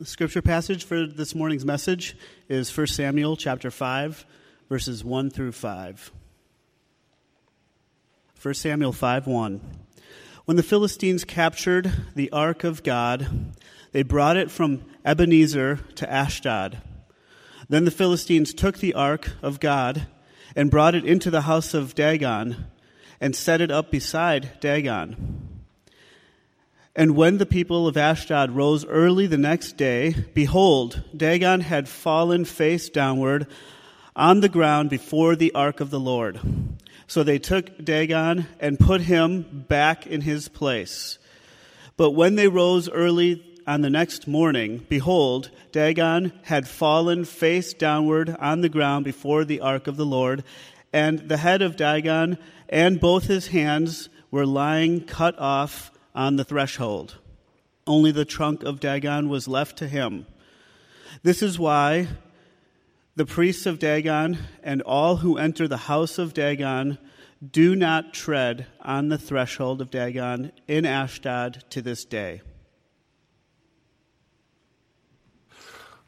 The scripture passage for this morning's message is 1 Samuel chapter 5, verses 1 through 5. 1 Samuel 5 1. When the Philistines captured the ark of God, they brought it from Ebenezer to Ashdod. Then the Philistines took the ark of God and brought it into the house of Dagon and set it up beside Dagon. And when the people of Ashdod rose early the next day, behold, Dagon had fallen face downward on the ground before the ark of the Lord. So they took Dagon and put him back in his place. But when they rose early on the next morning, behold, Dagon had fallen face downward on the ground before the ark of the Lord, and the head of Dagon and both his hands were lying cut off on the threshold. Only the trunk of Dagon was left to him. This is why the priests of Dagon and all who enter the house of Dagon do not tread on the threshold of Dagon in Ashdod to this day.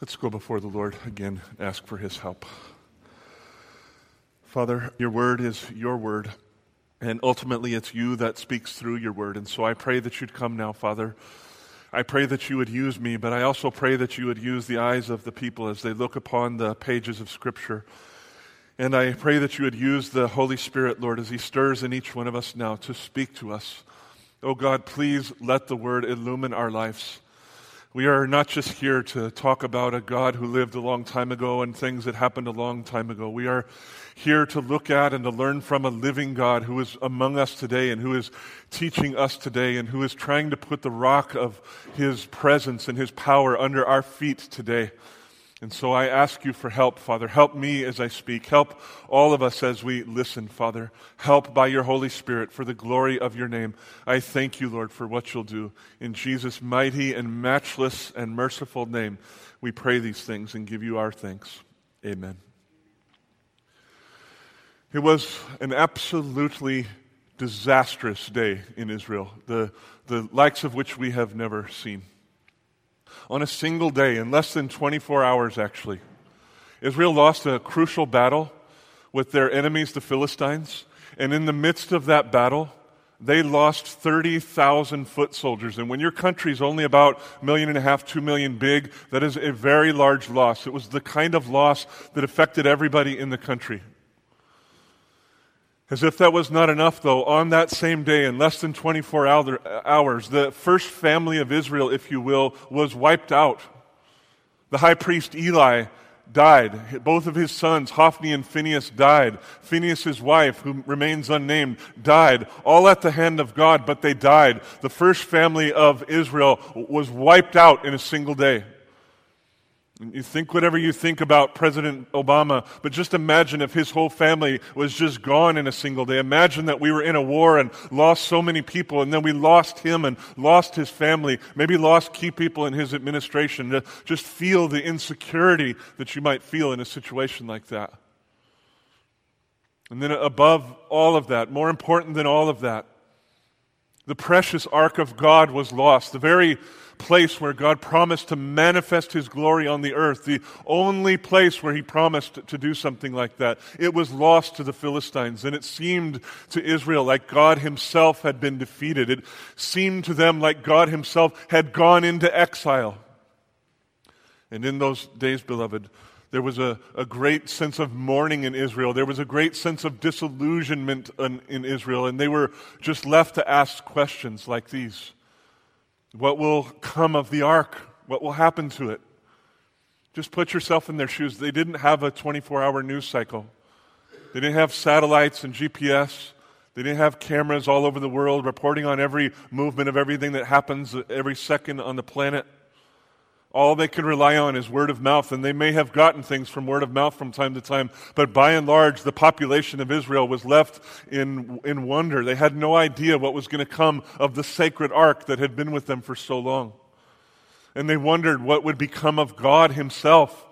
Let's go before the Lord again ask for his help. Father, your word is your word. And ultimately, it's you that speaks through your word. And so I pray that you'd come now, Father. I pray that you would use me, but I also pray that you would use the eyes of the people as they look upon the pages of Scripture. And I pray that you would use the Holy Spirit, Lord, as He stirs in each one of us now to speak to us. Oh God, please let the word illumine our lives. We are not just here to talk about a God who lived a long time ago and things that happened a long time ago. We are here to look at and to learn from a living God who is among us today and who is teaching us today and who is trying to put the rock of his presence and his power under our feet today. And so I ask you for help, Father. Help me as I speak. Help all of us as we listen, Father. Help by your Holy Spirit for the glory of your name. I thank you, Lord, for what you'll do. In Jesus' mighty and matchless and merciful name, we pray these things and give you our thanks. Amen. It was an absolutely disastrous day in Israel, the, the likes of which we have never seen on a single day, in less than 24 hours actually. Israel lost a crucial battle with their enemies, the Philistines, and in the midst of that battle, they lost 30,000 foot soldiers. And when your country is only about a million and a half, two million big, that is a very large loss. It was the kind of loss that affected everybody in the country. As if that was not enough, though, on that same day, in less than 24 hours, the first family of Israel, if you will, was wiped out. The high priest Eli died. Both of his sons, Hophni and Phinehas, died. Phinehas' wife, who remains unnamed, died. All at the hand of God, but they died. The first family of Israel was wiped out in a single day. You think whatever you think about President Obama, but just imagine if his whole family was just gone in a single day. Imagine that we were in a war and lost so many people, and then we lost him and lost his family, maybe lost key people in his administration. Just feel the insecurity that you might feel in a situation like that. And then, above all of that, more important than all of that, the precious ark of God was lost. The very place where God promised to manifest his glory on the earth, the only place where he promised to do something like that. It was lost to the Philistines, and it seemed to Israel like God himself had been defeated. It seemed to them like God himself had gone into exile. And in those days, beloved, there was a, a great sense of mourning in Israel. There was a great sense of disillusionment in, in Israel, and they were just left to ask questions like these what will come of the ark? What will happen to it? Just put yourself in their shoes. They didn't have a 24 hour news cycle, they didn't have satellites and GPS. They didn't have cameras all over the world reporting on every movement of everything that happens every second on the planet. All they could rely on is word of mouth, and they may have gotten things from word of mouth from time to time, but by and large, the population of Israel was left in, in wonder. They had no idea what was going to come of the sacred ark that had been with them for so long. And they wondered what would become of God Himself.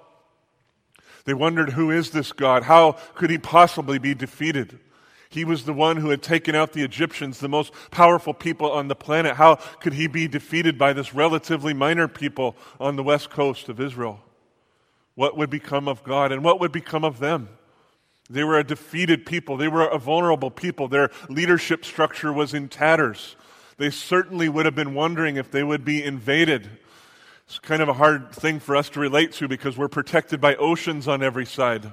They wondered, who is this God? How could He possibly be defeated? He was the one who had taken out the Egyptians, the most powerful people on the planet. How could he be defeated by this relatively minor people on the west coast of Israel? What would become of God and what would become of them? They were a defeated people. They were a vulnerable people. Their leadership structure was in tatters. They certainly would have been wondering if they would be invaded. It's kind of a hard thing for us to relate to because we're protected by oceans on every side.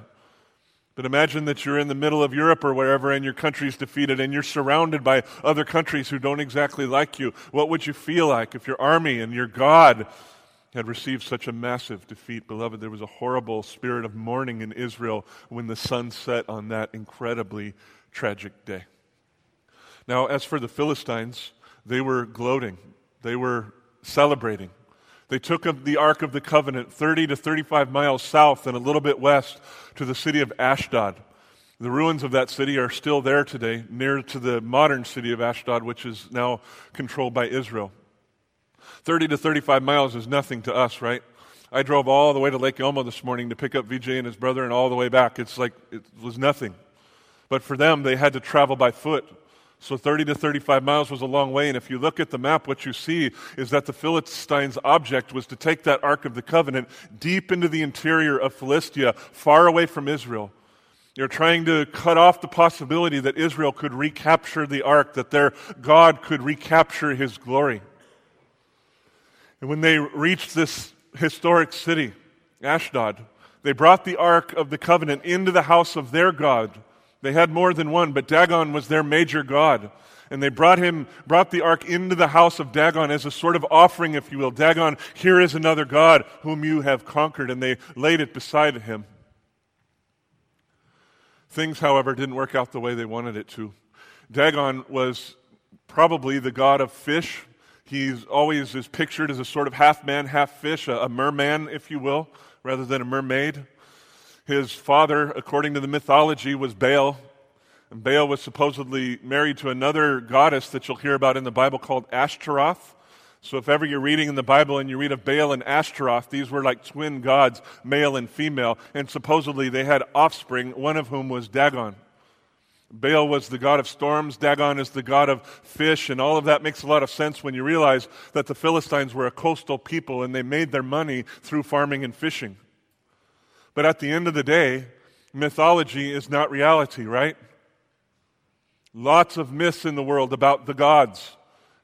But imagine that you're in the middle of Europe or wherever and your country's defeated and you're surrounded by other countries who don't exactly like you. What would you feel like if your army and your God had received such a massive defeat? Beloved, there was a horrible spirit of mourning in Israel when the sun set on that incredibly tragic day. Now, as for the Philistines, they were gloating, they were celebrating. They took the Ark of the Covenant 30 to 35 miles south and a little bit west to the city of Ashdod. The ruins of that city are still there today, near to the modern city of Ashdod, which is now controlled by Israel. 30 to 35 miles is nothing to us, right? I drove all the way to Lake Elmo this morning to pick up VJ and his brother and all the way back. It's like it was nothing. But for them, they had to travel by foot so 30 to 35 miles was a long way. And if you look at the map, what you see is that the Philistines' object was to take that Ark of the Covenant deep into the interior of Philistia, far away from Israel. They're trying to cut off the possibility that Israel could recapture the ark, that their God could recapture his glory. And when they reached this historic city, Ashdod, they brought the ark of the covenant into the house of their God they had more than one, but Dagon was their major god. And they brought him, brought the ark into the house of Dagon as a sort of offering, if you will. Dagon, here is another God whom you have conquered. And they laid it beside him. Things, however, didn't work out the way they wanted it to. Dagon was probably the god of fish. He's always is pictured as a sort of half man, half fish, a, a merman, if you will, rather than a mermaid. His father, according to the mythology, was Baal. And Baal was supposedly married to another goddess that you'll hear about in the Bible called Ashtaroth. So if ever you're reading in the Bible and you read of Baal and Ashtaroth, these were like twin gods, male and female, and supposedly they had offspring, one of whom was Dagon. Baal was the god of storms, Dagon is the god of fish, and all of that makes a lot of sense when you realize that the Philistines were a coastal people and they made their money through farming and fishing. But at the end of the day, mythology is not reality, right? Lots of myths in the world about the gods,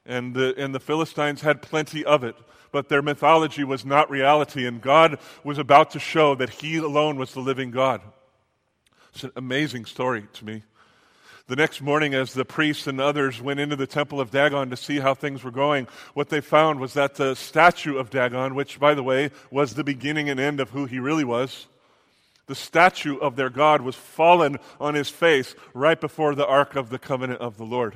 and the, and the Philistines had plenty of it. But their mythology was not reality, and God was about to show that He alone was the living God. It's an amazing story to me. The next morning, as the priests and others went into the temple of Dagon to see how things were going, what they found was that the statue of Dagon, which, by the way, was the beginning and end of who he really was, the statue of their God was fallen on his face right before the Ark of the Covenant of the Lord.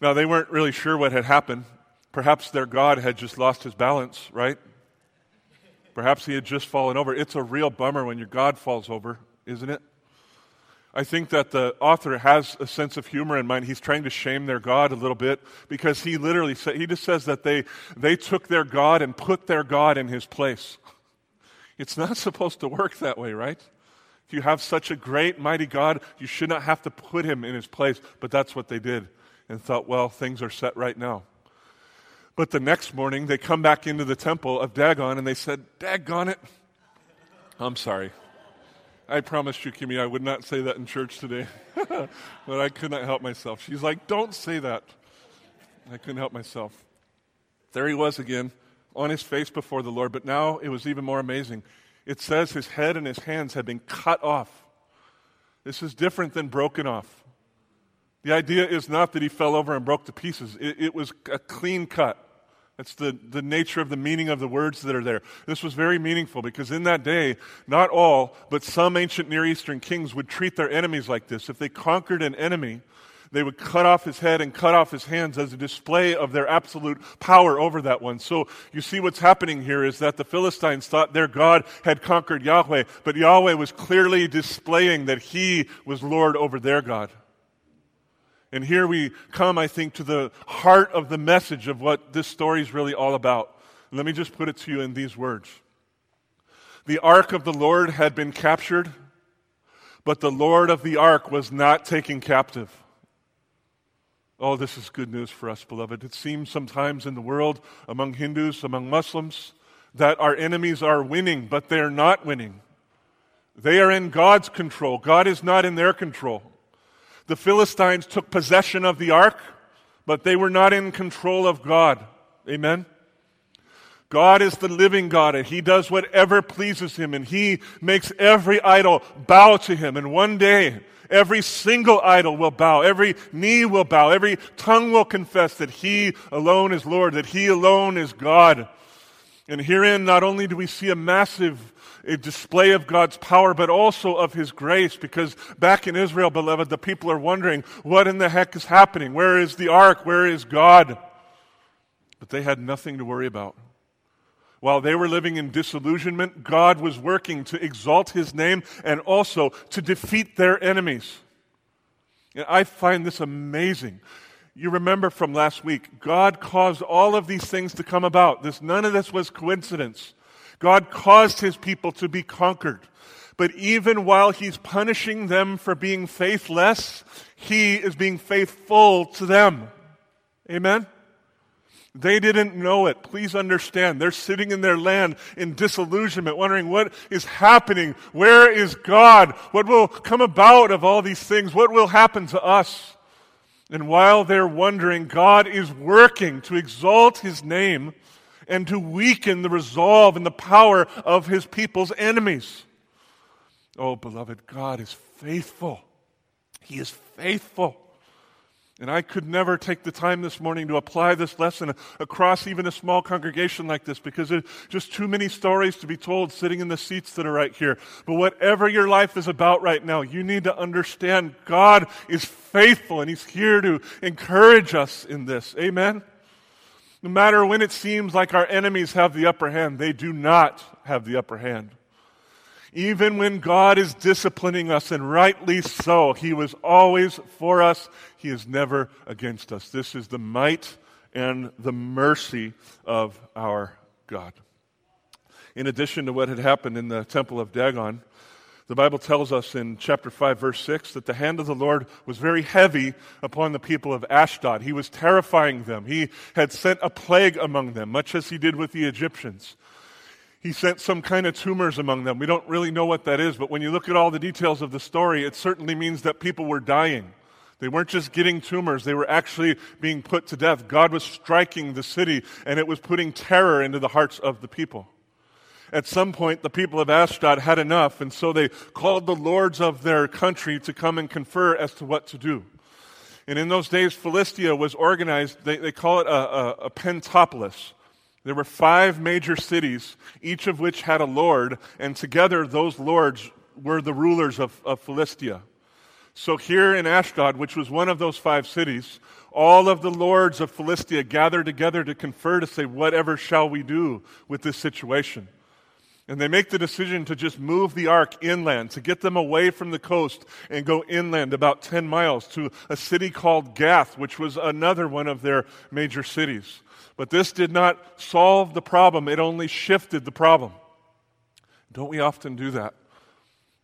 Now, they weren't really sure what had happened. Perhaps their God had just lost his balance, right? Perhaps he had just fallen over. It's a real bummer when your God falls over, isn't it? I think that the author has a sense of humor in mind. He's trying to shame their God a little bit because he literally said, he just says that they, they took their God and put their God in his place. It's not supposed to work that way, right? If you have such a great, mighty God, you should not have to put him in his place. But that's what they did and thought, well, things are set right now. But the next morning, they come back into the temple of Dagon and they said, Dagon it. I'm sorry. I promised you, Kimmy, I would not say that in church today. but I could not help myself. She's like, don't say that. I couldn't help myself. There he was again on his face before the Lord, but now it was even more amazing. It says his head and his hands had been cut off. This is different than broken off. The idea is not that he fell over and broke to pieces, it, it was a clean cut. That's the, the nature of the meaning of the words that are there. This was very meaningful because in that day, not all, but some ancient Near Eastern kings would treat their enemies like this. If they conquered an enemy, they would cut off his head and cut off his hands as a display of their absolute power over that one. So you see what's happening here is that the Philistines thought their God had conquered Yahweh, but Yahweh was clearly displaying that he was Lord over their God. And here we come, I think, to the heart of the message of what this story is really all about. Let me just put it to you in these words. The ark of the Lord had been captured But the Lord of the ark was not taken captive. Oh, this is good news for us, beloved. It seems sometimes in the world, among Hindus, among Muslims, that our enemies are winning, but they are not winning. They are in God's control. God is not in their control. The Philistines took possession of the ark, but they were not in control of God. Amen? God is the living God, and He does whatever pleases Him, and He makes every idol bow to Him. And one day, every single idol will bow, every knee will bow, every tongue will confess that He alone is Lord, that He alone is God. And herein, not only do we see a massive a display of God's power, but also of His grace. Because back in Israel, beloved, the people are wondering, what in the heck is happening? Where is the ark? Where is God? But they had nothing to worry about. While they were living in disillusionment, God was working to exalt His name and also to defeat their enemies. And I find this amazing. You remember from last week, God caused all of these things to come about. This, none of this was coincidence. God caused his people to be conquered. But even while he's punishing them for being faithless, he is being faithful to them. Amen? They didn't know it. Please understand. They're sitting in their land in disillusionment, wondering what is happening. Where is God? What will come about of all these things? What will happen to us? And while they're wondering, God is working to exalt his name and to weaken the resolve and the power of his people's enemies. Oh, beloved, God is faithful. He is faithful. And I could never take the time this morning to apply this lesson across even a small congregation like this because there's just too many stories to be told sitting in the seats that are right here. But whatever your life is about right now, you need to understand God is faithful and He's here to encourage us in this. Amen? No matter when it seems like our enemies have the upper hand, they do not have the upper hand. Even when God is disciplining us, and rightly so, He was always for us. He is never against us. This is the might and the mercy of our God. In addition to what had happened in the temple of Dagon, the Bible tells us in chapter 5, verse 6, that the hand of the Lord was very heavy upon the people of Ashdod. He was terrifying them. He had sent a plague among them, much as he did with the Egyptians. He sent some kind of tumors among them. We don't really know what that is, but when you look at all the details of the story, it certainly means that people were dying. They weren't just getting tumors, they were actually being put to death. God was striking the city, and it was putting terror into the hearts of the people. At some point, the people of Ashdod had enough, and so they called the lords of their country to come and confer as to what to do. And in those days, Philistia was organized, they, they call it a, a, a pentapolis. There were five major cities, each of which had a lord, and together those lords were the rulers of, of Philistia. So here in Ashdod, which was one of those five cities, all of the lords of Philistia gathered together to confer to say, whatever shall we do with this situation? And they make the decision to just move the ark inland, to get them away from the coast and go inland about 10 miles to a city called Gath, which was another one of their major cities. But this did not solve the problem, it only shifted the problem. Don't we often do that?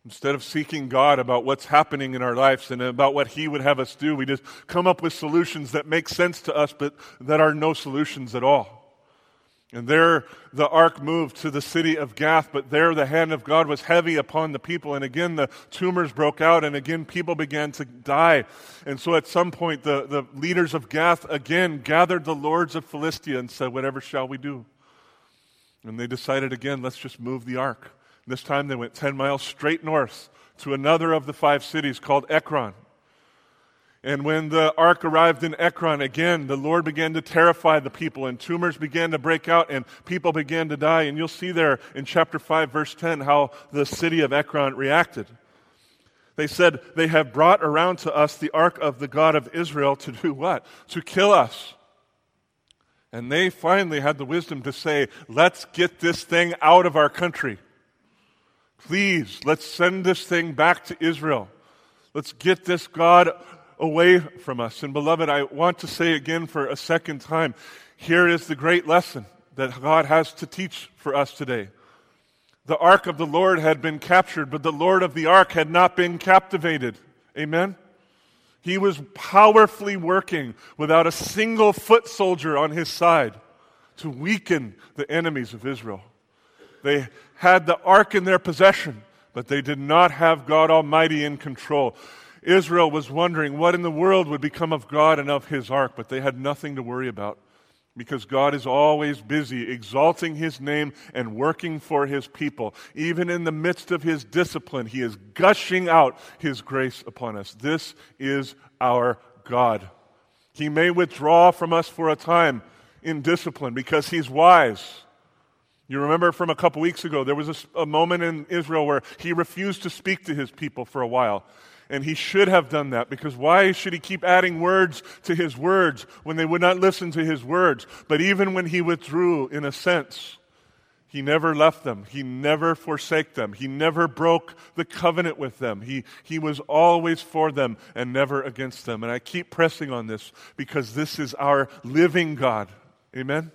Instead of seeking God about what's happening in our lives and about what He would have us do, we just come up with solutions that make sense to us, but that are no solutions at all. And there the ark moved to the city of Gath, but there the hand of God was heavy upon the people. And again the tumors broke out, and again people began to die. And so at some point the, the leaders of Gath again gathered the lords of Philistia and said, Whatever shall we do? And they decided again, let's just move the ark. This time they went 10 miles straight north to another of the five cities called Ekron. And when the ark arrived in Ekron again, the Lord began to terrify the people, and tumors began to break out, and people began to die. And you'll see there in chapter 5, verse 10, how the city of Ekron reacted. They said, They have brought around to us the ark of the God of Israel to do what? To kill us. And they finally had the wisdom to say, Let's get this thing out of our country. Please, let's send this thing back to Israel. Let's get this God away from us. And beloved, I want to say again for a second time here is the great lesson that God has to teach for us today. The ark of the Lord had been captured, but the Lord of the ark had not been captivated. Amen? He was powerfully working without a single foot soldier on his side to weaken the enemies of Israel. They had the ark in their possession, but they did not have God Almighty in control. Israel was wondering what in the world would become of God and of his ark, but they had nothing to worry about because God is always busy exalting his name and working for his people. Even in the midst of his discipline, he is gushing out his grace upon us. This is our God. He may withdraw from us for a time in discipline because he's wise. You remember from a couple weeks ago, there was a, a, moment in Israel where he refused to speak to his people for a while. And he should have done that because why should he keep adding words to his words when they would not listen to his words? But even when he withdrew, in a sense, he never left them. He never forsake them. He never broke the covenant with them. He, he was always for them and never against them. And I keep pressing on this because this is our living God. Amen?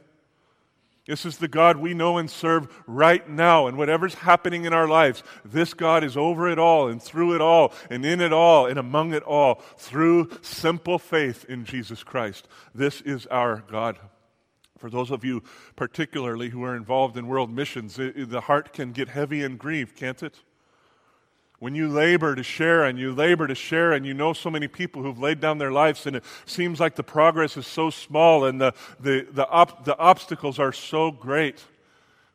This is the God we know and serve right now. And whatever's happening in our lives, this God is over it all and through it all and in it all and among it all through simple faith in Jesus Christ. This is our God. For those of you, particularly who are involved in world missions, the heart can get heavy and grieve, can't it? When you labor to share and you labor to share, and you know so many people who've laid down their lives, and it seems like the progress is so small and the, the, the, op- the obstacles are so great,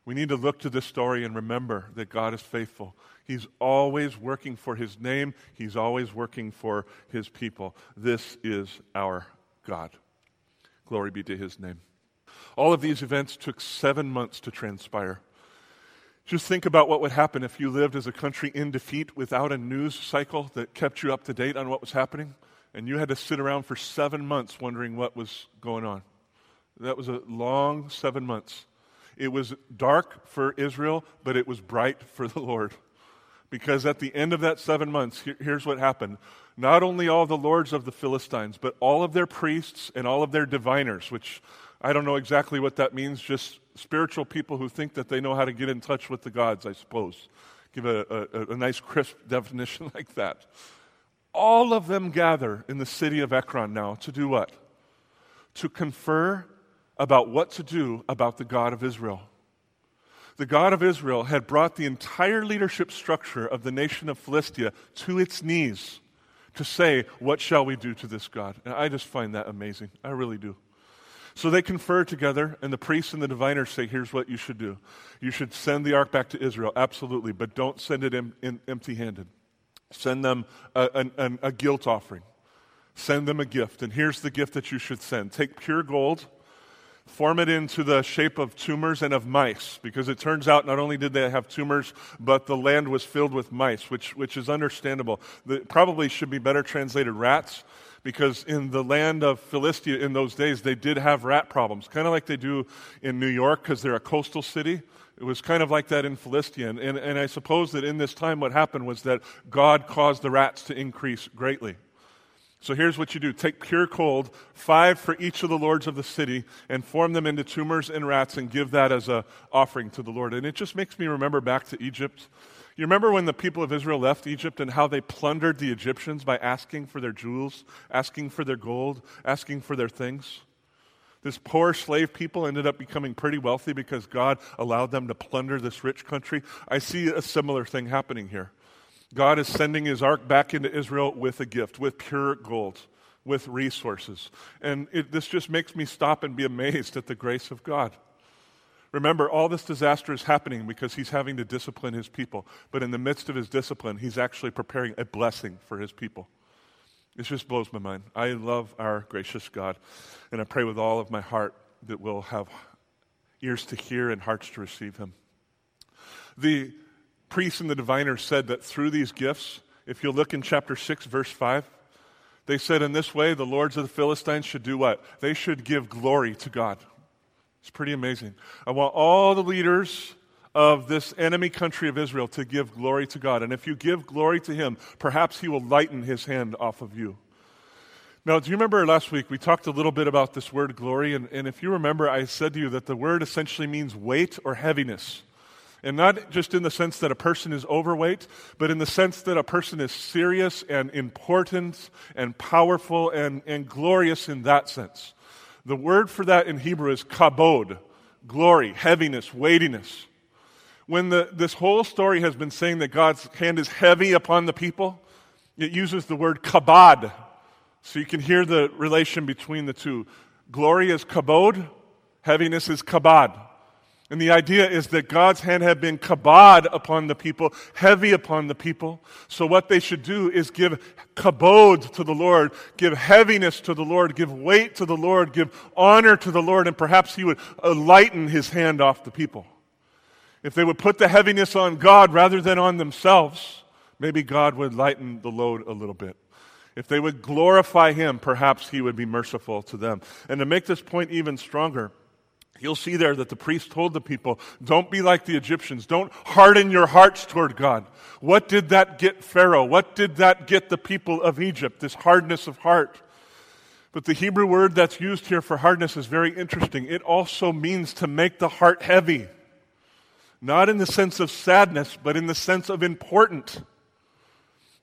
we need to look to this story and remember that God is faithful. He's always working for His name, He's always working for His people. This is our God. Glory be to His name. All of these events took seven months to transpire. Just think about what would happen if you lived as a country in defeat without a news cycle that kept you up to date on what was happening, and you had to sit around for seven months wondering what was going on. That was a long seven months. It was dark for Israel, but it was bright for the Lord. Because at the end of that seven months, here's what happened. Not only all the lords of the Philistines, but all of their priests and all of their diviners, which I don't know exactly what that means, just spiritual people who think that they know how to get in touch with the gods, I suppose. Give a, a, a nice, crisp definition like that. All of them gather in the city of Ekron now to do what? To confer about what to do about the God of Israel. The God of Israel had brought the entire leadership structure of the nation of Philistia to its knees to say, What shall we do to this God? And I just find that amazing. I really do. So they confer together, and the priests and the diviners say, Here's what you should do. You should send the ark back to Israel, absolutely, but don't send it in, in, empty handed. Send them a, a, a guilt offering. Send them a gift. And here's the gift that you should send take pure gold form it into the shape of tumors and of mice, because it turns out not only did they have tumors, but the land was filled with mice, which, which is understandable. The, probably should be better translated rats, because in the land of Philistia in those days, they did have rat problems, kind of like they do in New York because they're a coastal city. It was kind of like that in Philistia. And, and, and I suppose that in this time, what happened was that God caused the rats to increase greatly. So here's what you do take pure gold, five for each of the lords of the city, and form them into tumors and rats and give that as an offering to the Lord. And it just makes me remember back to Egypt you remember when the people of Israel left Egypt and how they plundered the Egyptians by asking for their jewels, asking for their gold, asking for their things? This poor slave people ended up becoming pretty wealthy because God allowed them to plunder this rich country. I see a similar thing happening here. God is sending his ark back into Israel with a gift, with pure gold, with resources. And it, this just makes me stop and be amazed at the grace of God. Remember, all this disaster is happening because he's having to discipline his people. But in the midst of his discipline, he's actually preparing a blessing for his people. This just blows my mind. I love our gracious God, and I pray with all of my heart that we'll have ears to hear and hearts to receive him. The priests and the diviners said that through these gifts, if you look in chapter 6, verse 5, they said in this way the lords of the Philistines should do what? They should give glory to God. It's pretty amazing. I want all the leaders of this enemy country of Israel to give glory to God. And if you give glory to Him, perhaps He will lighten His hand off of you. Now, do you remember last week we talked a little bit about this word glory? And, and if you remember, I said to you that the word essentially means weight or heaviness. And not just in the sense that a person is overweight, but in the sense that a person is serious and important and powerful and, and glorious in that sense. The word for that in Hebrew is kabod, glory, heaviness, weightiness. When the, this whole story has been saying that God's hand is heavy upon the people, it uses the word kabod. So you can hear the relation between the two. Glory is kabod, heaviness is kabod. And the idea is that God's hand had been kabod upon the people, heavy upon the people. So what they should do is give kabod to the Lord, give heaviness to the Lord, give weight to the Lord, give honor to the Lord, and perhaps He would lighten His hand off the people. If they would put the heaviness on God rather than on themselves, maybe God would lighten the load a little bit. If they would glorify Him, perhaps He would be merciful to them. And to make this point even stronger, You'll see there that the priest told the people, don't be like the Egyptians. Don't harden your hearts toward God. What did that get Pharaoh? What did that get the people of Egypt? This hardness of heart. But the Hebrew word that's used here for hardness is very interesting. It also means to make the heart heavy. Not in the sense of sadness, but in the sense of important.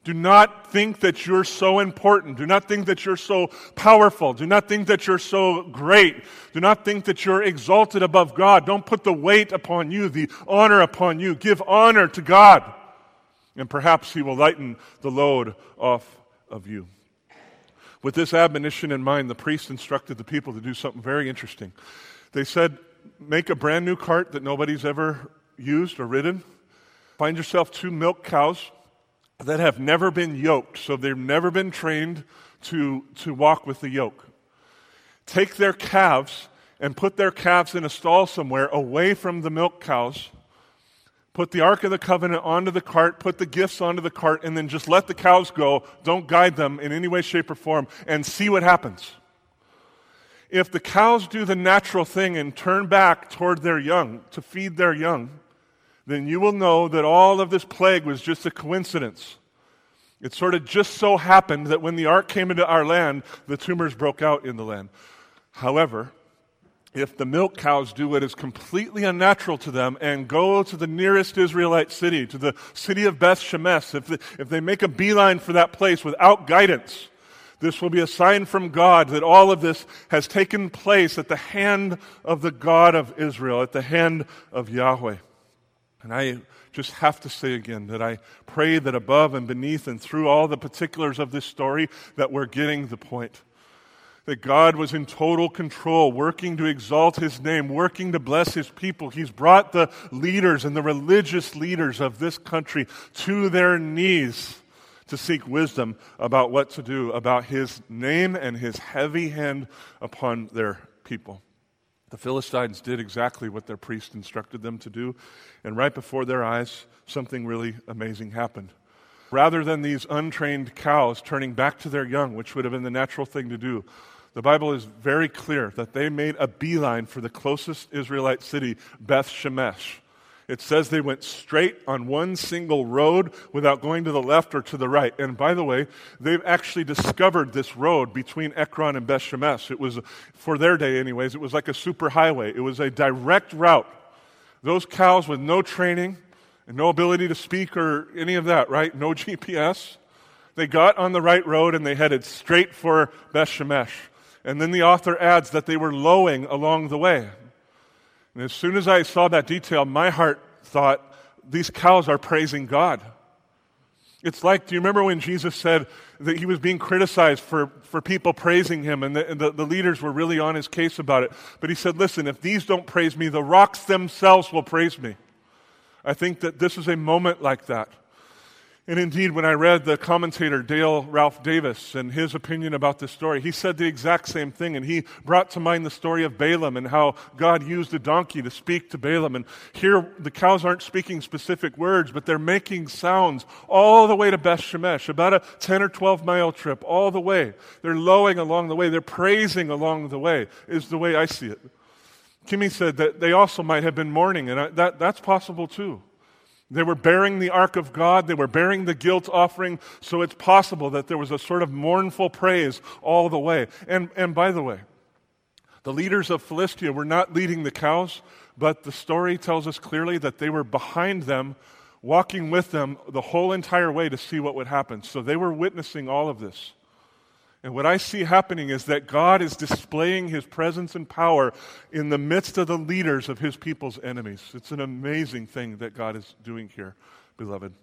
Do not think that you're so important. Do not think that you're so powerful. Do not think that you're so great. Do not think that you're exalted above God. Don't put the weight upon you, the honor upon you. Give honor to God. And perhaps He will lighten the load off of you. With this admonition in mind, the priest instructed the people to do something very interesting. They said, Make a brand new cart that nobody's ever used or ridden. Find yourself two milk cows that have never been yoked, so they've never been trained to, to walk with the yoke. Take their calves and put their calves in a stall somewhere away from the milk cows. Put the Ark of the Covenant onto the cart, put the gifts onto the cart, and then just let the cows go. Don't guide them in any way, shape, or form, and see what happens. If the cows do the natural thing and turn back toward their young to feed their young, then you will know that all of this plague was just a coincidence. It sort of just so happened that when the ark came into our land, the tumors broke out in the land. However, if the milk cows do what is completely unnatural to them and go to the nearest Israelite city, to the city of Beth Shemesh, if, they, if they make a beeline for that place without guidance, this will be a sign from God that all of this has taken place at the hand of the God of Israel, at the hand of Yahweh. And I just have to say again that I pray that above and beneath and through all the particulars of this story that we're getting the point. That God was in total control, working to exalt his name, working to bless his people. He's brought the leaders and the religious leaders of this country to their knees to seek wisdom about what to do about his name and his heavy hand upon their people. The Philistines did exactly what their priest instructed them to do, and right before their eyes, something really amazing happened. Rather than these untrained cows turning back to their young, which would have been the natural thing to do, the Bible is very clear that they made a beeline for the closest Israelite city, Beth Shemesh. It says they went straight on one single road without going to the left or to the right. And by the way, they've actually discovered this road between Ekron and Beth Shemesh. It was, for their day anyways, it was like a super highway. It was a direct route. Those cows with no training and no ability to speak or any of that, right? No GPS. They got on the right road and they headed straight for Beth Shemesh. And then the author adds that they were lowing along the way. And as soon as I saw that detail, my heart thought, these cows are praising God. It's like, do you remember when Jesus said that he was being criticized for, for people praising him and, the, and the, the leaders were really on his case about it? But he said, listen, if these don't praise me, the rocks themselves will praise me. I think that this is a moment like that. And indeed, when I read the commentator Dale Ralph Davis and his opinion about this story, he said the exact same thing. And he brought to mind the story of Balaam and how God used a donkey to speak to Balaam. And here, the cows aren't speaking specific words, but they're making sounds all the way to Beth Shemesh, about a 10 or 12 mile trip, all the way. They're lowing along the way, they're praising along the way, is the way I see it. Kimmy said that they also might have been mourning, and I, that, that's possible too. They were bearing the ark of God. They were bearing the guilt offering. So it's possible that there was a sort of mournful praise all the way. And, and by the way, the leaders of Philistia were not leading the cows, but the story tells us clearly that they were behind them, walking with them the whole entire way to see what would happen. So they were witnessing all of this. And what I see happening is that God is displaying his presence and power in the midst of the leaders of his people's enemies. It's an amazing thing that God is doing here, beloved.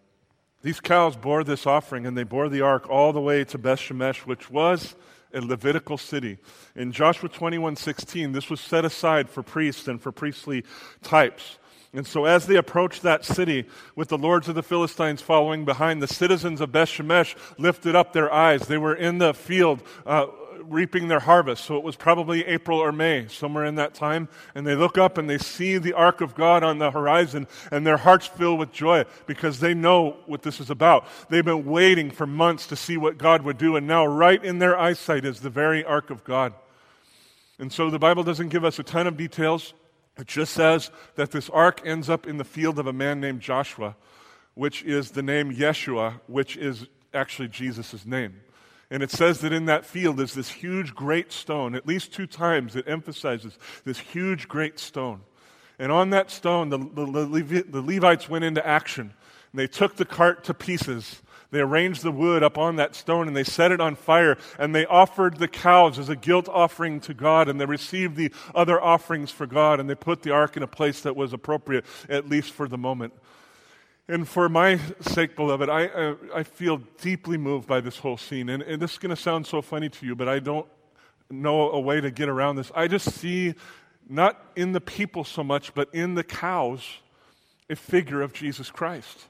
These cows bore this offering, and they bore the ark all the way to Beth Shemesh, which was a Levitical city. In Joshua 21 16, this was set aside for priests and for priestly types. And so, as they approached that city, with the lords of the Philistines following behind, the citizens of Beth Shemesh lifted up their eyes. They were in the field uh, reaping their harvest. So it was probably April or May, somewhere in that time. And they look up and they see the ark of God on the horizon, and their hearts fill with joy because they know what this is about. They've been waiting for months to see what God would do, and now, right in their eyesight, is the very ark of God. And so the Bible doesn't give us a ton of details. It just says that this ark ends up in the field of a man named Joshua, which is the name Yeshua, which is actually Jesus' name. And it says that in that field is this huge, great stone. At least two times it emphasizes this huge, great stone. And on that stone, the, the, the Levites went into action. And they took the cart to pieces. They arranged the wood up on that stone and they set it on fire. And they offered the cows as a guilt offering to God. And they received the other offerings for God. And they put the ark in a place that was appropriate, at least for the moment. And for my sake, beloved, I, I, I, feel deeply moved by this whole scene. And, and this is going to sound so funny to you, but I don't know a way to get around this. I just see, not in the people so much, but in the cows, a figure of Jesus Christ.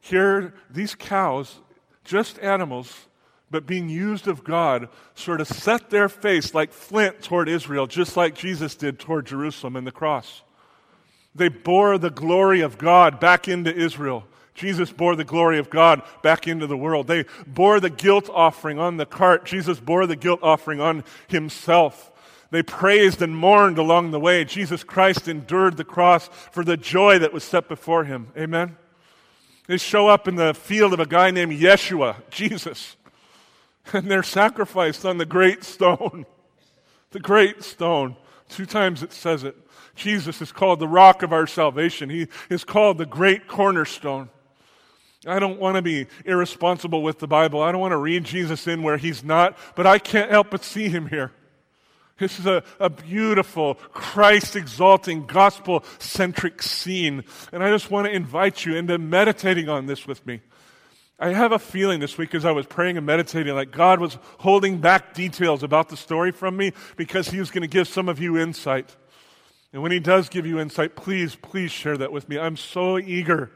Here, these cows, just animals, but being used of God, sort of set their face like flint toward Israel, just like Jesus did toward Jerusalem and the cross. They bore the glory of God back into Israel. Jesus bore the glory of God back into the world. They bore the guilt offering on the cart. Jesus bore the guilt offering on himself. They praised and mourned along the way. Jesus Christ endured the cross for the joy that was set before him. Amen. They show up in the field of a guy named Yeshua, Jesus, and they're sacrificed on the great stone. The great stone. Two times it says it. Jesus is called the rock of our salvation. He is called the great cornerstone. I don't want to be irresponsible with the Bible. I don't want to read Jesus in where he's not, but I can't help but see him here. This is a, a beautiful, Christ exalting, gospel centric scene. And I just want to invite you into meditating on this with me. I have a feeling this week as I was praying and meditating, like God was holding back details about the story from me because He was going to give some of you insight. And when He does give you insight, please, please share that with me. I'm so eager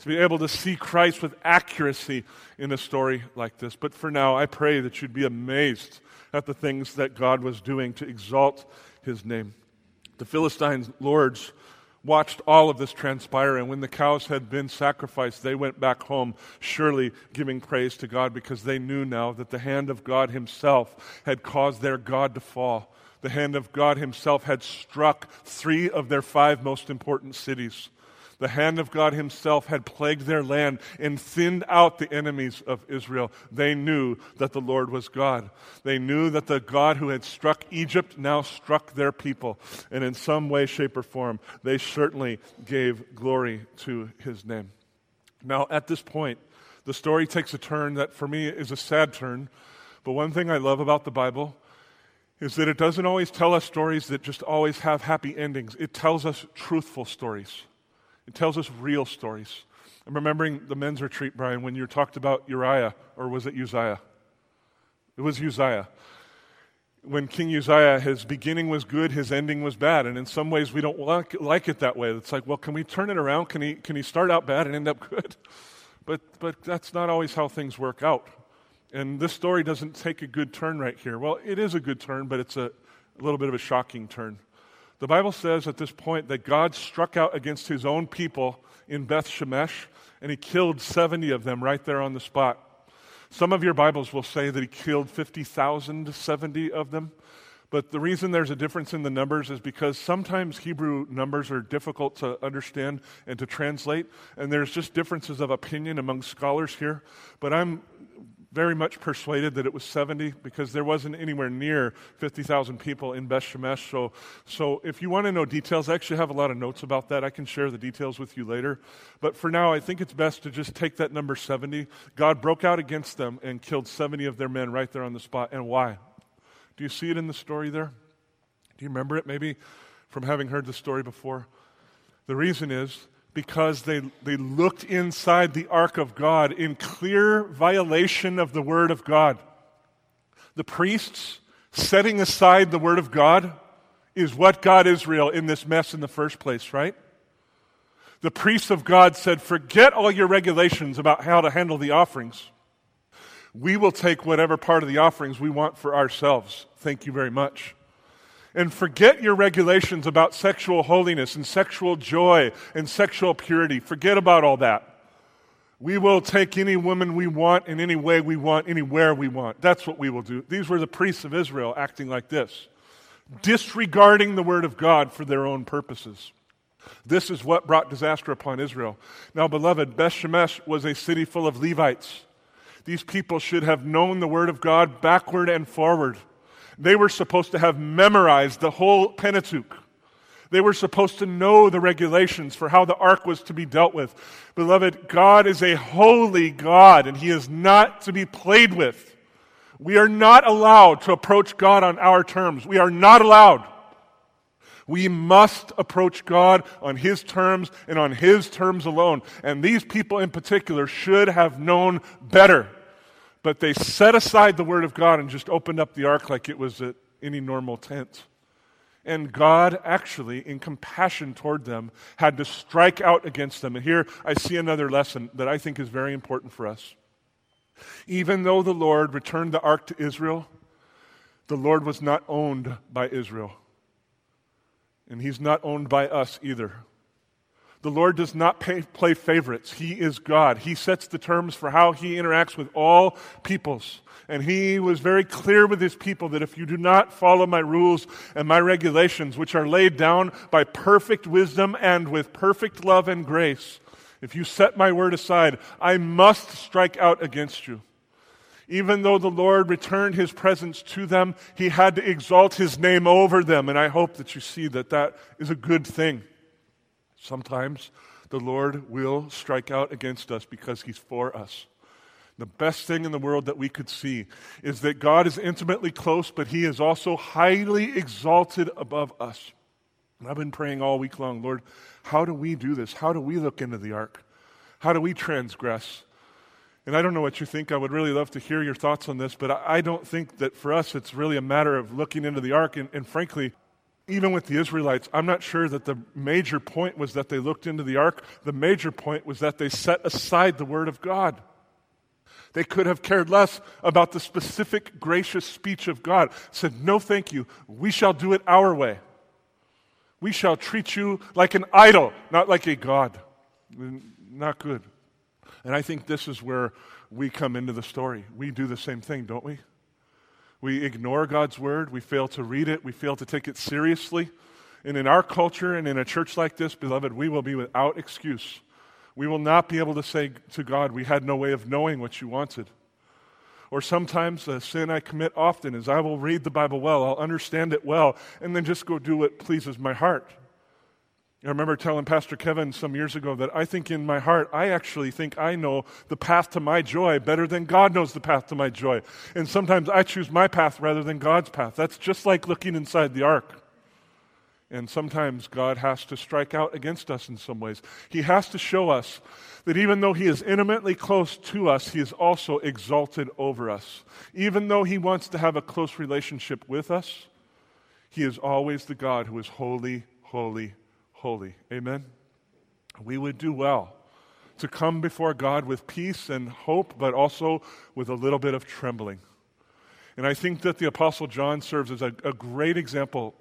to be able to see Christ with accuracy in a story like this. But for now, I pray that you'd be amazed at the things that God was doing to exalt His name. The Philistines' lords watched all of this transpire, and when the cows had been sacrificed, they went back home, surely giving praise to God because they knew now that the hand of God Himself had caused their God to fall the hand of God Himself had struck three of their five most important cities. The hand of God Himself had plagued their land and thinned out the enemies of Israel. They knew that the Lord was God. They knew that the God who had struck Egypt now struck their people. And in some way, shape, or form, they certainly gave glory to His name. Now, at this point, the story takes a turn that for me is a sad turn. But one thing I love about the Bible is that it doesn't always tell us stories that just always have happy endings. It tells us truthful stories, it tells us real stories. I'm remembering the men's retreat, Brian, when you talked about Uriah, or was it Uzziah? It was Uzziah. When King Uzziah, his beginning was good, his ending was bad. And in some ways, we don't like, like it that way. It's like, well, can we turn it around? Can he, can he start out bad and end up good? But, but that's not always how things work out. And this story doesn't take a good turn right here. Well, it is a good turn, but it's a, a little bit of a shocking turn. The Bible says at this point that God struck out against his own people in Beth Shemesh, and he killed 70 of them right there on the spot. Some of your Bibles will say that he killed 50,000, 70 of them. But the reason there's a difference in the numbers is because sometimes Hebrew numbers are difficult to understand and to translate, and there's just differences of opinion among scholars here. But I'm very much persuaded that it was 70 because there wasn't anywhere near 50,000 people in Beth Shemesh. So, so if you want to know details, I actually have a lot of notes about that. I can share the details with you later. But for now, I think it's best to just take that number 70. God broke out against them and killed 70 of their men right there on the spot. And why? Do you see it in the story there? Do you remember it maybe from having heard the story before? The reason is because they, they looked inside the ark of God in clear violation of the word of God. The priests setting aside the word of God is what got Israel in this mess in the first place, right? The priests of God said, Forget all your regulations about how to handle the offerings. We will take whatever part of the offerings we want for ourselves. Thank you very much. And forget your regulations about sexual holiness and sexual joy and sexual purity. Forget about all that. We will take any woman we want in any way we want, anywhere we want. That's what we will do. These were the priests of Israel acting like this, disregarding the word of God for their own purposes. This is what brought disaster upon Israel. Now, beloved, Beth Shemesh was a city full of Levites. These people should have known the word of God backward and forward. They were supposed to have memorized the whole Pentateuch. They were supposed to know the regulations for how the ark was to be dealt with. Beloved, God is a holy God and He is not to be played with. We are not allowed to approach God on our terms. We are not allowed. We must approach God on His terms and on His terms alone. And these people in particular should have known better. But they set aside the Word of God and just opened up the ark like it was any normal tent. And God, actually, in compassion toward them, had to strike out against them. And here I see another lesson that I think is very important for us. Even though the Lord returned the ark to Israel, the Lord was not owned by Israel. And He's not owned by us either. The Lord does not pay, play favorites. He is God. He sets the terms for how He interacts with all peoples. And He was very clear with His people that if you do not follow my rules and my regulations, which are laid down by perfect wisdom and with perfect love and grace, if you set my word aside, I must strike out against you. Even though the Lord returned his presence to them, he had to exalt his name over them. And I hope that you see that that is a good thing. Sometimes the Lord will strike out against us because He's for us. The best thing in the world that we could see is that God is intimately close, but He is also highly exalted above us. And I've been praying all week long, Lord, how do we do this? How do we look into the ark? How do we transgress? And I don't know what you think. I would really love to hear your thoughts on this, but I don't think that for us it's really a matter of looking into the ark. And, and frankly, even with the Israelites, I'm not sure that the major point was that they looked into the ark. The major point was that they set aside the word of God. They could have cared less about the specific gracious speech of God. Said, No, thank you. We shall do it our way. We shall treat you like an idol, not like a God. Not good. And I think this is where we come into the story. We do the same thing, don't we? We ignore God's word. We fail to read it. We fail to take it seriously. And in our culture and in a church like this, beloved, we will be without excuse. We will not be able to say to God, We had no way of knowing what you wanted. Or sometimes a sin I commit often is I will read the Bible well, I'll understand it well, and then just go do what pleases my heart. I remember telling Pastor Kevin some years ago that I think in my heart, I actually think I know the path to my joy better than God knows the path to my joy. And sometimes I choose my path rather than God's path. That's just like looking inside the ark. And sometimes God has to strike out against us in some ways. He has to show us that even though He is intimately close to us, He is also exalted over us. Even though He wants to have a close relationship with us, He is always the God who is holy, holy, holy. Amen? We would do well to come before God with peace and hope, but also with a little bit of trembling. And I think that the Apostle John serves as a, a great example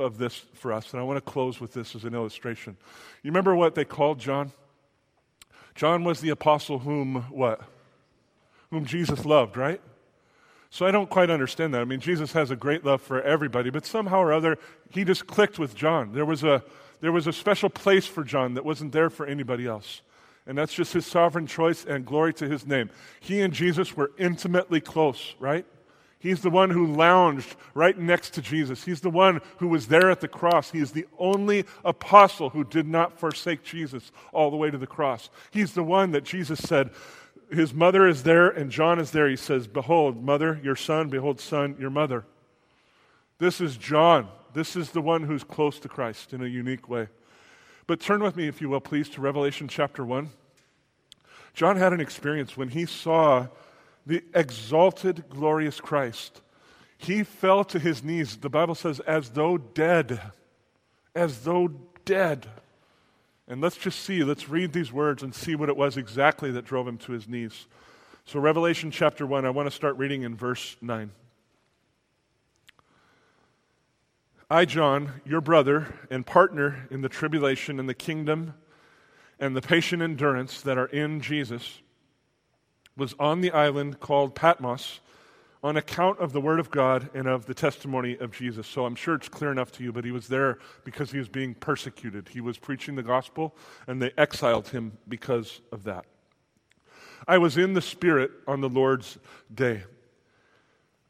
of this for us. And I want to close with this as an illustration. You remember what they called John? John was the apostle whom what? Whom Jesus loved, right? So I don't quite understand that. I mean, Jesus has a great love for everybody, but somehow or other, he just clicked with John. There was a, there was a special place for John that wasn't there for anybody else. And that's just his sovereign choice and glory to his name. He and Jesus were intimately close, right? He's the one who lounged right next to Jesus. He's the one who was there at the cross. He is the only apostle who did not forsake Jesus all the way to the cross. He's the one that Jesus said, his mother is there and John is there. He says, Behold, mother, your son. Behold, son, your mother. This is John. This is the one who's close to Christ in a unique way. But turn with me, if you will, please, to Revelation chapter 1. John had an experience when he saw the exalted, glorious Christ. He fell to his knees, the Bible says, as though dead. As though dead. And let's just see, let's read these words and see what it was exactly that drove him to his knees. So, Revelation chapter 1, I want to start reading in verse 9. I, John, your brother and partner in the tribulation and the kingdom and the patient endurance that are in Jesus, was on the island called Patmos on account of the Word of God and of the testimony of Jesus. So I'm sure it's clear enough to you, but he was there because he was being persecuted. He was preaching the gospel, and they exiled him because of that. I was in the Spirit on the Lord's day,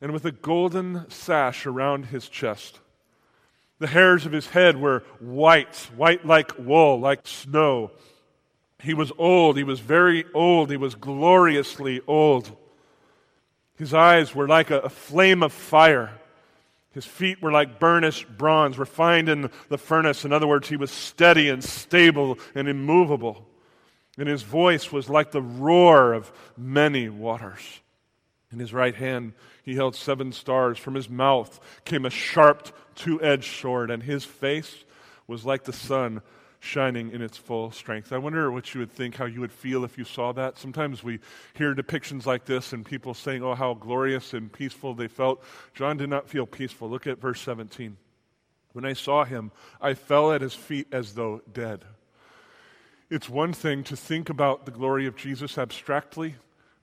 and with a golden sash around his chest. The hairs of his head were white, white like wool, like snow. He was old. He was very old. He was gloriously old. His eyes were like a, a flame of fire. His feet were like burnished bronze, refined in the furnace. In other words, he was steady and stable and immovable. And his voice was like the roar of many waters. In his right hand, he held seven stars. From his mouth came a sharp, two edged sword, and his face was like the sun shining in its full strength. I wonder what you would think, how you would feel if you saw that. Sometimes we hear depictions like this and people saying, oh, how glorious and peaceful they felt. John did not feel peaceful. Look at verse 17. When I saw him, I fell at his feet as though dead. It's one thing to think about the glory of Jesus abstractly,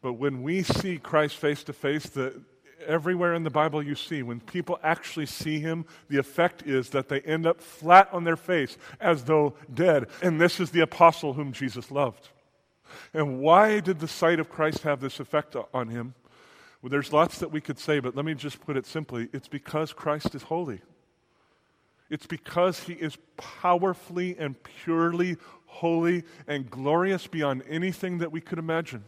but when we see Christ face to face, the everywhere in the Bible you see, when people actually see him, the effect is that they end up flat on their face as though dead. And this is the apostle whom Jesus loved. And why did the sight of Christ have this effect on him? Well, there's lots that we could say, but let me just put it simply it's because Christ is holy. It's because he is powerfully and purely holy and glorious beyond anything that we could imagine.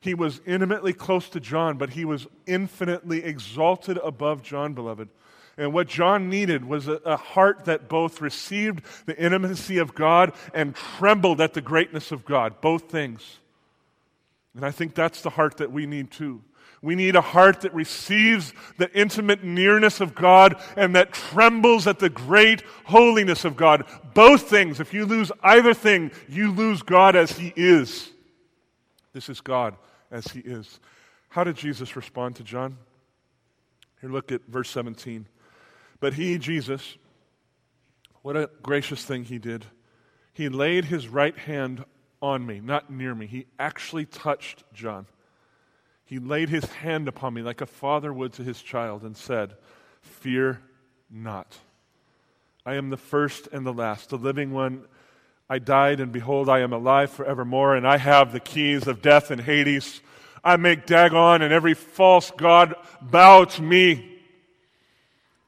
He was intimately close to John, but he was infinitely exalted above John, beloved. And what John needed was a, a, heart that both received the intimacy of God and trembled at the greatness of God, both things. And I think that's the heart that we need too. We need a heart that receives the intimate nearness of God and that trembles at the great holiness of God. Both things. If you lose either thing, you lose God as He is. This is God as he is. How did Jesus respond to John? Here, look at verse 17. But he, Jesus, what a gracious thing he did. He laid his right hand on me, not near me. He actually touched John. He laid his hand upon me like a father would to his child and said, Fear not. I am the first and the last, the living one I died, and behold, I am alive forevermore, and I have the keys of death and Hades. I make Dagon and every false god bow to me.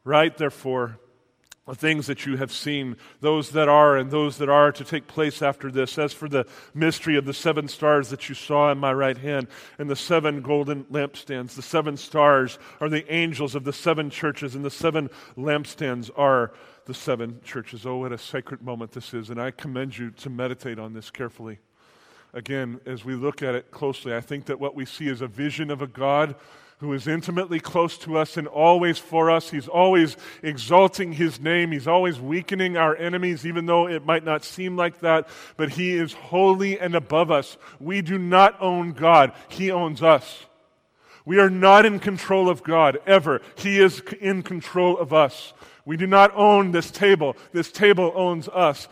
Write, therefore, the things that you have seen, those that are and those that are to take place after this. As for the mystery of the seven stars that you saw in my right hand and the seven golden lampstands, the seven stars are the angels of the seven churches, and the seven lampstands are the seven churches. Oh, what a sacred moment this is, and I commend you to meditate on this carefully. Again, as we look at it closely, I think that what we see is a vision of a God who is intimately close to us and always for us. He's always exalting his name. He's always weakening our enemies, even though it might not seem like that. But he is holy and above us. We do not own God, he owns us. We are not in control of God ever. He is in control of us. We do not own this table. This table owns us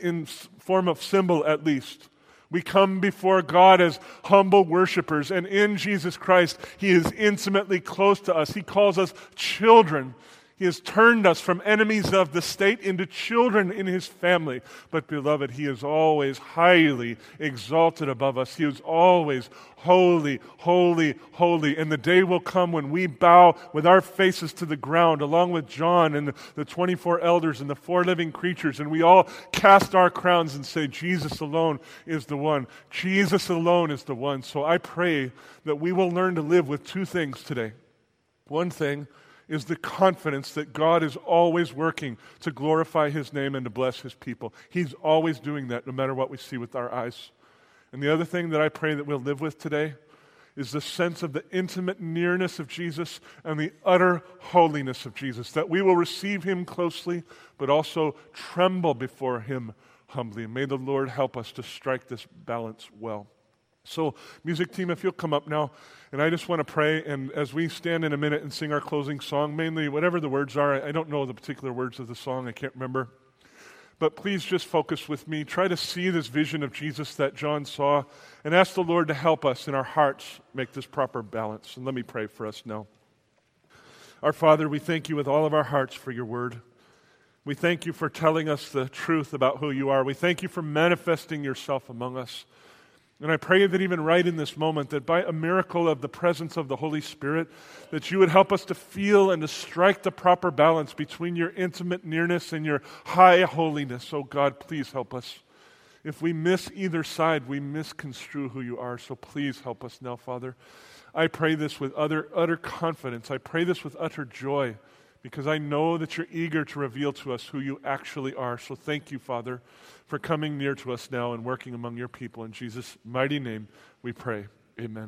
in form of symbol at least. We come before God as humble worshipers, and in Jesus Christ, He is intimately close to us. He calls us children. He has turned us from enemies of the state into children in his family. But, beloved, he is always highly exalted above us. He is always holy, holy, holy. And the day will come when we bow with our faces to the ground, along with John and the 24 elders and the four living creatures, and we all cast our crowns and say, Jesus alone is the one. Jesus alone is the one. So I pray that we will learn to live with two things today. One thing, is the confidence that God is always working to glorify His name and to bless His people. He's always doing that no matter what we see with our eyes. And the other thing that I pray that we'll live with today is the sense of the intimate nearness of Jesus and the utter holiness of Jesus, that we will receive Him closely, but also tremble before Him humbly. May the Lord help us to strike this balance well. So, music team, if you'll come up now, and I just want to pray. And as we stand in a minute and sing our closing song, mainly whatever the words are, I don't know the particular words of the song, I can't remember. But please just focus with me. Try to see this vision of Jesus that John saw and ask the Lord to help us in our hearts make this proper balance. And let me pray for us now. Our Father, we thank you with all of our hearts for your word. We thank you for telling us the truth about who you are. We thank you for manifesting yourself among us. And I pray that even right in this moment, that by a miracle of the presence of the Holy Spirit, that you would help us to feel and to strike the proper balance between your intimate nearness and your high holiness. Oh God, please help us. If we miss either side, we misconstrue who you are. So please help us now, Father. I pray this with utter, utter confidence. I pray this with utter joy because I know that you're eager to reveal to us who you actually are. So thank you, Father for coming near to us now and working among your people. In Jesus' mighty name we pray. Amen.